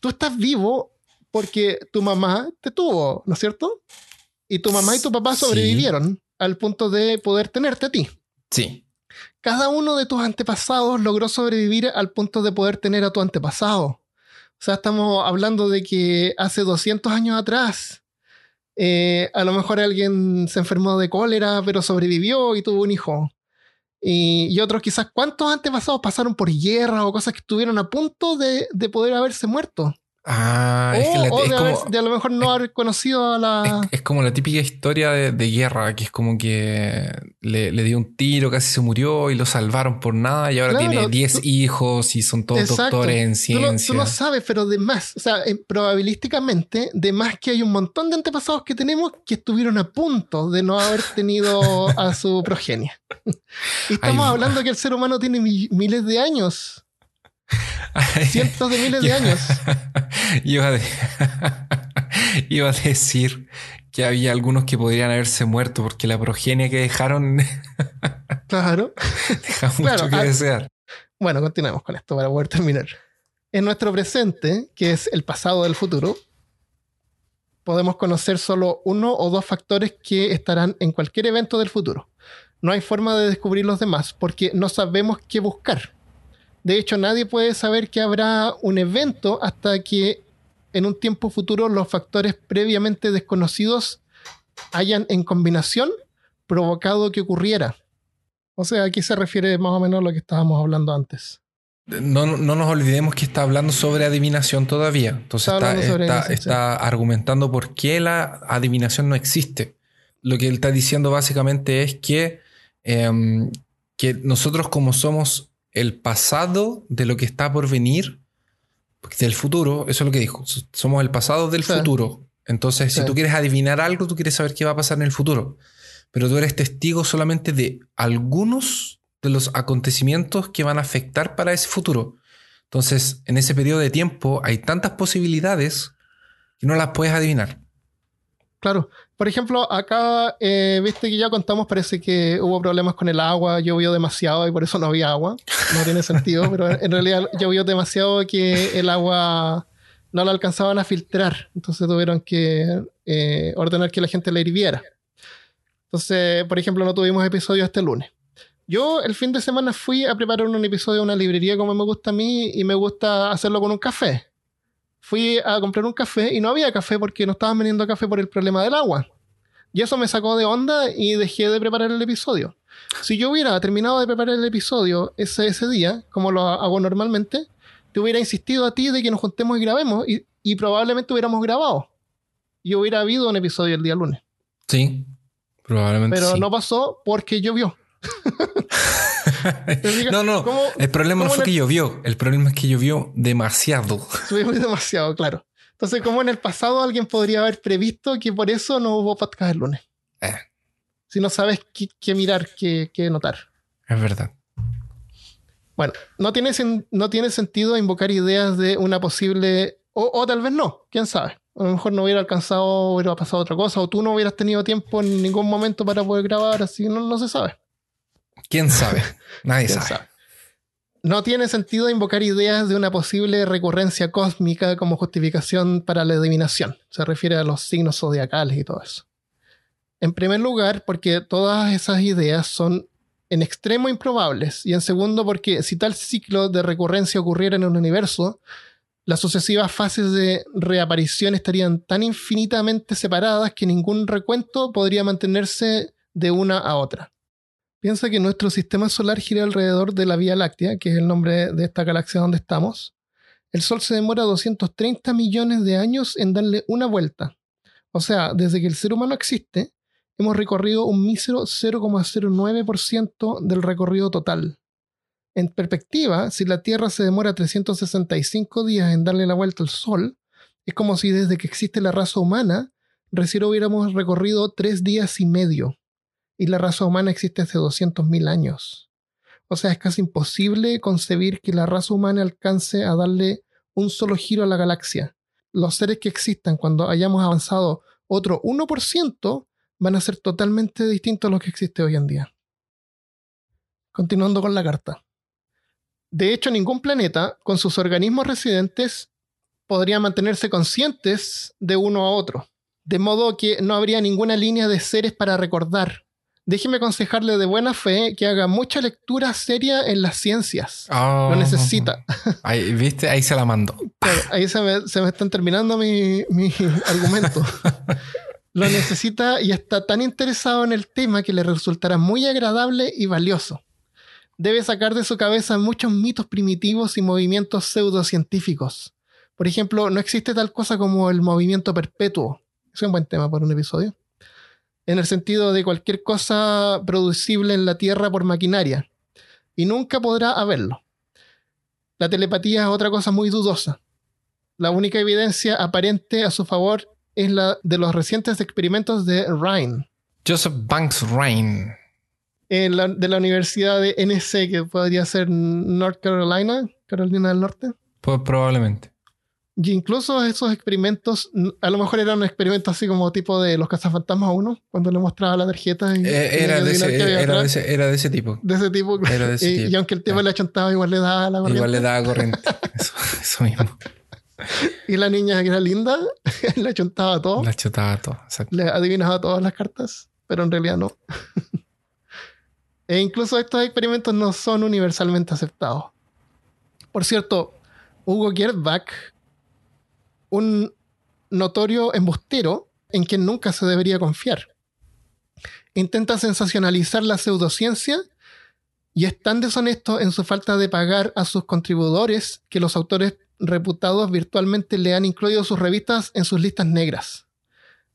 Tú estás vivo porque tu mamá te tuvo, ¿no es cierto? Y tu mamá y tu papá
Sí.
sobrevivieron al punto de poder tenerte a ti.
Sí.
Cada uno de tus antepasados logró sobrevivir al punto de poder tener a tu antepasado. O sea, estamos hablando de que hace 200 años atrás, eh, a lo mejor alguien se enfermó de cólera, pero sobrevivió y tuvo un hijo. Y, y otros quizás, ¿cuántos antepasados pasaron por guerra o cosas que estuvieron a punto de, de poder haberse muerto?
Ah, es, que
o
la-
o
es
de,
como,
haber- de a lo mejor no haber conocido a la...
es- es como la típica historia de, de guerra, que es como que le, le dio un tiro, casi se murió y lo salvaron por nada y ahora
Claro,
tiene 10
tú-
hijos y son todos
Exacto.
doctores en
Tú no,
ciencia.
tú no sabes, pero de más, o sea, eh, probabilísticamente, de más que hay un montón de antepasados que tenemos que estuvieron a punto de no haber tenido a su progenia. Y estamos
Ay,
hablando que el ser humano tiene mi- miles de años, cientos de miles de años.
iba, de- iba a decir que había algunos que podrían haberse muerto porque la progenie que dejaron
Claro.
deja mucho
Claro,
que
ah,
desear.
Bueno, continuemos con esto para poder terminar. En nuestro presente, que es el pasado del futuro, podemos conocer solo uno o dos factores que estarán en cualquier evento del futuro. No hay forma de descubrir los demás porque no sabemos qué buscar. De hecho, nadie puede saber que habrá un evento hasta que en un tiempo futuro los factores previamente desconocidos hayan en combinación provocado que ocurriera. O sea, aquí se refiere más o menos a lo que estábamos hablando antes.
No, no nos olvidemos que está hablando sobre adivinación todavía. Entonces
Está
argumentando por qué la adivinación no existe. Lo que él está diciendo básicamente es que, em, que nosotros como somos el pasado de lo que está por venir, del futuro, eso es lo que dijo, so- somos el pasado del
Sí.
futuro. Entonces, si tú quieres adivinar algo, tú quieres saber qué va a pasar en el futuro. Pero tú eres testigo solamente de algunos de los acontecimientos que van a afectar para ese futuro. Entonces, en ese periodo de tiempo hay tantas posibilidades que no las puedes adivinar.
Claro. Por ejemplo, acá, eh, viste que ya contamos, parece que hubo problemas con el agua, llovió demasiado y por eso no había agua. No tiene sentido, pero en realidad llovió demasiado que el agua no la alcanzaban a filtrar. Entonces tuvieron que eh, ordenar que la gente la hirviera. Entonces, por ejemplo, no tuvimos episodio este lunes. Yo el fin de semana fui a preparar un episodio de una librería como me gusta a mí y me gusta hacerlo con un café. Fui a comprar un café y no había café porque no estaban vendiendo café por el problema del agua. Y eso me sacó de onda y dejé de preparar el episodio. Si yo hubiera terminado de preparar el episodio ese, ese día, como lo hago normalmente, te hubiera insistido a ti de que nos juntemos y grabemos y, y probablemente hubiéramos grabado. Y hubiera habido un episodio el día lunes.
Sí, probablemente.
Pero
sí.
no pasó porque llovió.
no, no.
¿Cómo-
el problema no fue que llovió. El problema es que llovió demasiado.
Subimos demasiado, claro. Entonces, como en el pasado alguien podría haber previsto que por eso no hubo podcast el lunes?
Eh.
Si no sabes qué, qué mirar, qué, qué notar.
Es verdad.
Bueno, no tiene, sen- no tiene sentido invocar ideas de una posible. O, o tal vez no, quién sabe. A lo mejor no hubiera alcanzado, hubiera pasado otra cosa, o tú no hubieras tenido tiempo en ningún momento para poder grabar, así no, no se sabe.
¿Quién sabe? Nadie
¿Quién
sabe.
sabe? No tiene sentido invocar ideas de una posible recurrencia cósmica como justificación para la adivinación. Se refiere a los signos zodiacales y todo eso. En primer lugar, porque todas esas ideas son en extremo improbables. Y en segundo, porque si tal ciclo de recurrencia ocurriera en un universo, las sucesivas fases de reaparición estarían tan infinitamente separadas que ningún recuento podría mantenerse de una a otra. Piensa que nuestro sistema solar gira alrededor de la Vía Láctea, que es el nombre de esta galaxia donde estamos. El Sol se demora 230 millones de años en darle una vuelta. O sea, desde que el ser humano existe, hemos recorrido un mísero 0,09% del recorrido total. En perspectiva, si la Tierra se demora 365 días en darle la vuelta al Sol, es como si desde que existe la raza humana, recién hubiéramos recorrido tres días y medio y la raza humana existe hace 200.000 años. O sea, es casi imposible concebir que la raza humana alcance a darle un solo giro a la galaxia. Los seres que existan cuando hayamos avanzado otro 1% van a ser totalmente distintos a los que existe hoy en día. Continuando con la carta. De hecho, ningún planeta, con sus organismos residentes, podría mantenerse conscientes de uno a otro. De modo que no habría ninguna línea de seres para recordar, déjeme aconsejarle de buena fe que haga mucha lectura seria en las ciencias.
Oh.
Lo necesita.
Ahí, ¿Viste? Ahí se la mandó.
Claro, ahí se me, se me están terminando mi, mi argumento. Lo necesita y está tan interesado en el tema que le resultará muy agradable y valioso. Debe sacar de su cabeza muchos mitos primitivos y movimientos pseudocientíficos. Por ejemplo, no existe tal cosa como el movimiento perpetuo. Es un buen tema para un episodio en el sentido de cualquier cosa producible en la Tierra por maquinaria, y nunca podrá haberlo. La telepatía es otra cosa muy dudosa. La única evidencia aparente a su favor es la de los recientes experimentos de Ryan,
Joseph Banks
la- de la Universidad de NC, que podría ser North Carolina, Carolina del Norte.
Pues probablemente.
Y incluso esos experimentos, a lo mejor eran experimentos así como tipo de los cazafantasmas 1, cuando le mostraba la tarjeta. Y
Eh, era, de ese, era, de ese, era de ese tipo.
de ese tipo.
Era de ese
y,
tipo.
y aunque el tipo
Ah.
le achontaba, igual le daba la corriente.
Igual le daba corriente. Eso, eso mismo.
Y la niña que era linda, le achontaba todo.
La chutaba todo. exacto.
Le adivinaba todas las cartas, pero en realidad no. e incluso estos experimentos no son universalmente aceptados. Por cierto, Hugo Gertbach, un notorio embustero en quien nunca se debería confiar. Intenta sensacionalizar la pseudociencia y es tan deshonesto en su falta de pagar a sus contribuidores que los autores reputados virtualmente le han incluido sus revistas en sus listas negras.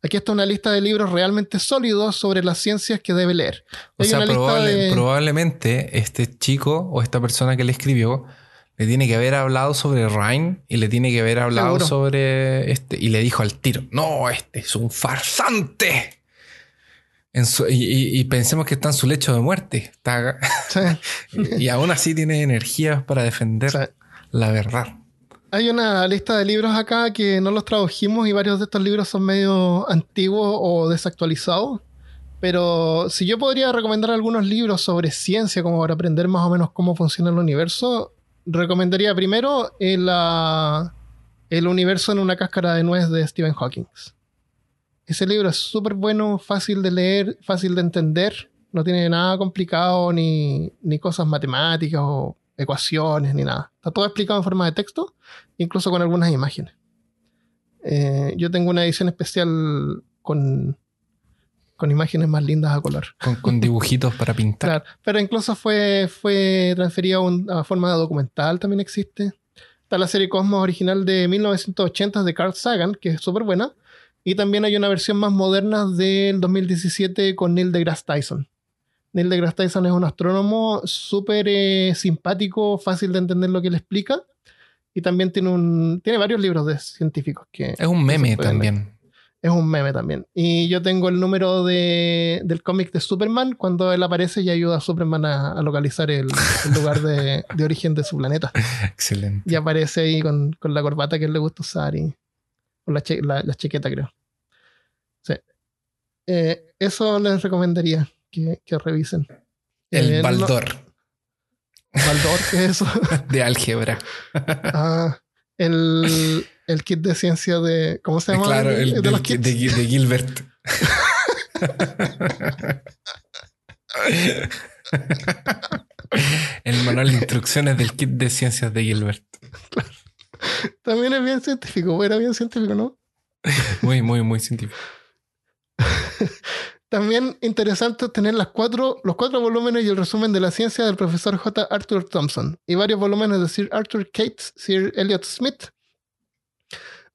Aquí está una lista de libros realmente sólidos sobre las ciencias que debe leer.
O sea, probable-
de-
probablemente este chico o esta persona que le escribió le tiene que haber hablado sobre Ryan y le tiene que haber hablado
Seguro.
sobre este y le dijo al tiro, no, este es un farsante. En su- y, y- y pensemos que está en su lecho de muerte. Está-
Sí.
y aún así tiene energías para defender
Sí.
la verdad.
Hay una lista de libros acá que no los tradujimos y varios de estos libros son medio antiguos o desactualizados. Pero si yo podría recomendar algunos libros sobre ciencia, como para aprender más o menos cómo funciona el universo, recomendaría primero el, ah, el universo en una cáscara de nuez de Stephen Hawking. Ese libro es súper bueno, fácil de leer, fácil de entender. No tiene nada complicado ni, ni cosas matemáticas o ecuaciones ni nada. Está todo explicado en forma de texto, incluso con algunas imágenes. Eh, yo tengo una edición especial con con imágenes más lindas a color.
Con, dibujitos para pintar.
Claro, pero incluso fue, fue transferida a, forma de documental, también existe. Está la serie Cosmos original de 1980 de Carl Sagan, que es súper buena. Y también hay una versión más moderna del 2017 con Neil deGrasse Tyson. Neil deGrasse Tyson es un astrónomo súper eh, simpático, fácil de entender lo que él explica. Y también tiene, un, tiene varios libros de científicos que...
Es un meme también.
Es un meme también. Y yo tengo el número de, del cómic de Superman. Cuando él aparece y ayuda a Superman a, localizar el, lugar de, origen de su planeta.
Excelente.
Y aparece ahí con, la corbata que él le gusta usar y con la, la, chaqueta, creo. Sí. Eh, eso les recomendaría que, revisen.
El eh, Baldor.
¿Baldor qué es eso?
de álgebra.
ah, el, el kit de ciencia de. ¿Cómo se llama?
Claro, el, de, kit de, Gilbert. el manual de instrucciones del kit de ciencias de Gilbert.
También es bien científico, era bien científico, ¿no?
muy, muy, muy científico.
También interesante tener las cuatro, los cuatro volúmenes y el resumen de la ciencia del profesor J. Arthur Thompson y varios volúmenes de Sir Arthur Cates, Sir Elliot Smith,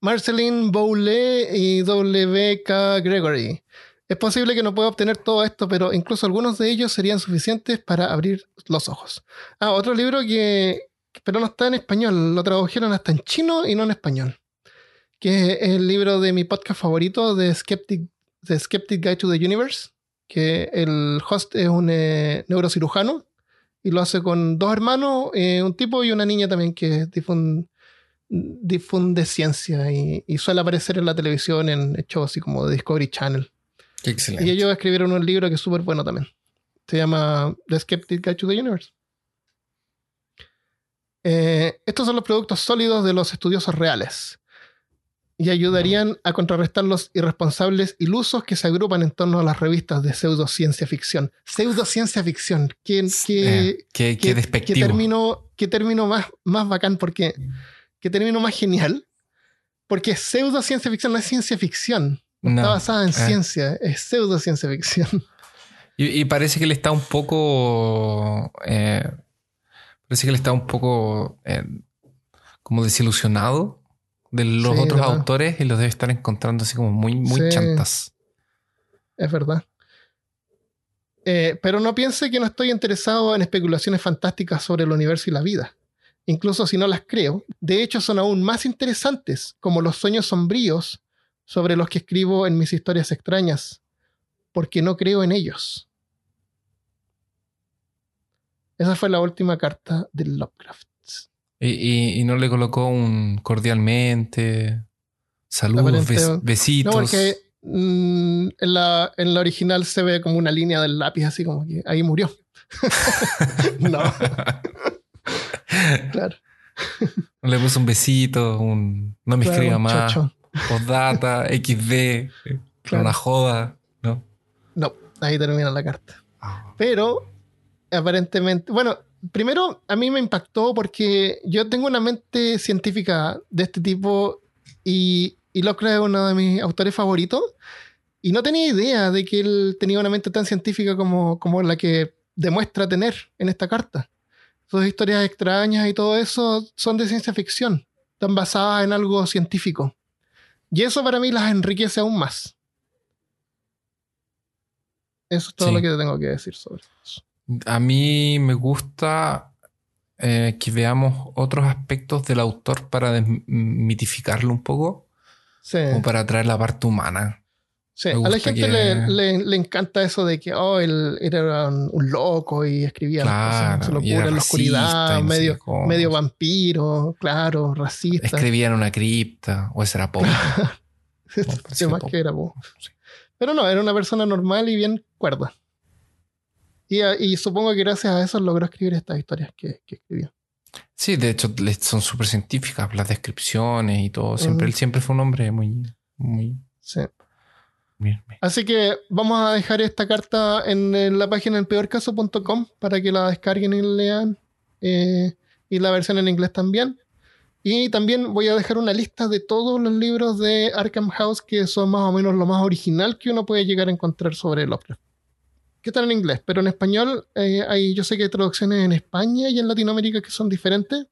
Marceline Bowley y W. K. Gregory. Es posible que no pueda obtener todo esto, pero incluso algunos de ellos serían suficientes para abrir los ojos. Ah, otro libro que, pero no está en español, lo tradujeron hasta en chino y no en español, que es el libro de mi podcast favorito de Skeptic The Skeptic Guide to the Universe, que el host es un eh, neurocirujano y lo hace con dos hermanos, eh, un tipo y una niña también que difunde, difunde ciencia y, suele aparecer en la televisión en shows así como Discovery Channel.
excelente.
Y ellos escribieron un libro que es súper bueno también. Se llama The Skeptic Guide to the Universe. Eh, estos son los productos sólidos de los estudiosos reales y ayudarían a contrarrestar los irresponsables ilusos que se agrupan en torno a las revistas de pseudociencia ficción. Pseudociencia ficción, qué,
qué, qué, qué, despectivo.
término, qué término más, más bacán, porque qué término más genial, porque pseudociencia ficción no es ciencia ficción, no, está basada en eh. ciencia, es pseudociencia ficción.
Y, parece que él está un poco... Eh, parece que él está un poco eh, como desilusionado de los otros autores y los debe estar encontrando así como muy, muy chantas.
Es verdad. Eh, pero no piense que no estoy interesado en especulaciones fantásticas sobre el universo y la vida. Incluso si no las creo, de hecho son aún más interesantes, como los sueños sombríos sobre los que escribo en mis historias extrañas, porque no creo en ellos. Esa fue la última carta de Lovecraft.
Y, no le colocó un cordialmente, saludos, besitos.
No, porque mm, en, la, en la original se ve como una línea del lápiz, así como que ahí murió. no. claro.
Le puso un besito, un no me escriba más, postdata, XD, una joda, ¿no?
No, ahí termina la carta. Ah. Pero aparentemente, bueno, primero, a mí me impactó porque yo tengo una mente científica de este tipo y, y Locke es uno de mis autores favoritos. Y no tenía idea de que él tenía una mente tan científica como, como la que demuestra tener en esta carta. Sus historias extrañas y todo eso son de ciencia ficción, están basadas en algo científico. Y eso para mí las enriquece aún más. Eso es todo lo que te tengo que decir sobre eso.
A mí me gusta eh, que veamos otros aspectos del autor para desmitificarlo un poco. Sí. Como para traer la parte humana.
Sí, a la gente le, encanta eso de que oh, él, era un, loco y escribía
claro,
su locura en la oscuridad, medio, medio vampiro, claro, racista.
Escribía en una cripta, o ese era Poe.
más que era. Pero no, era una persona normal y bien cuerda. Y, supongo que gracias a eso logró escribir estas historias que, escribió.
Sí, de hecho son súper científicas las descripciones y todo. Siempre, Él siempre fue un hombre muy... muy...
Sí. Así que vamos a dejar esta carta en, la página peorcaso.com para que la descarguen y lean. Eh, y la versión en inglés también. Y también voy a dejar una lista de todos los libros de Arkham House que son más o menos lo más original que uno puede llegar a encontrar sobre Lovecraft. ¿Qué tal en inglés? Pero en español, eh, hay, yo sé que hay traducciones en España y en Latinoamérica que son diferentes.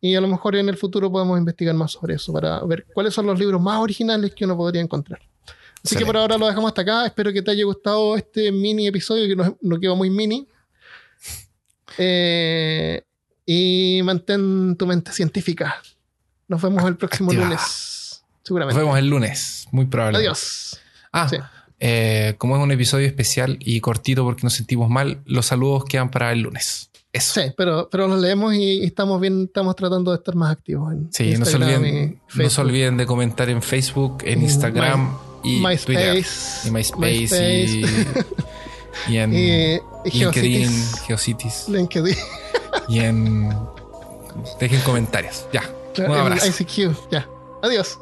Y a lo mejor en el futuro podemos investigar más sobre eso para ver cuáles son los libros más originales que uno podría encontrar. Así que por ahora lo dejamos hasta acá. Espero que te haya gustado este mini episodio que nos, nos quedó muy mini. Eh, y mantén tu mente científica. Nos vemos el próximo lunes. Seguramente.
Nos vemos el lunes, muy probable.
Adiós.
Ah, eh, como es un episodio especial y cortito porque nos sentimos mal, los saludos quedan para el lunes. Eso.
Sí, pero, pero los leemos y, estamos bien, estamos tratando de estar más activos. En
sí, no se, olviden, no se olviden de comentar en Facebook, en Instagram y
MySpace,
Twitter. Y MySpace, Y, en LinkedIn, Geocities.
LinkedIn.
y en. Dejen comentarios. Ya. Un abrazo.
ICQ. Ya. Adiós.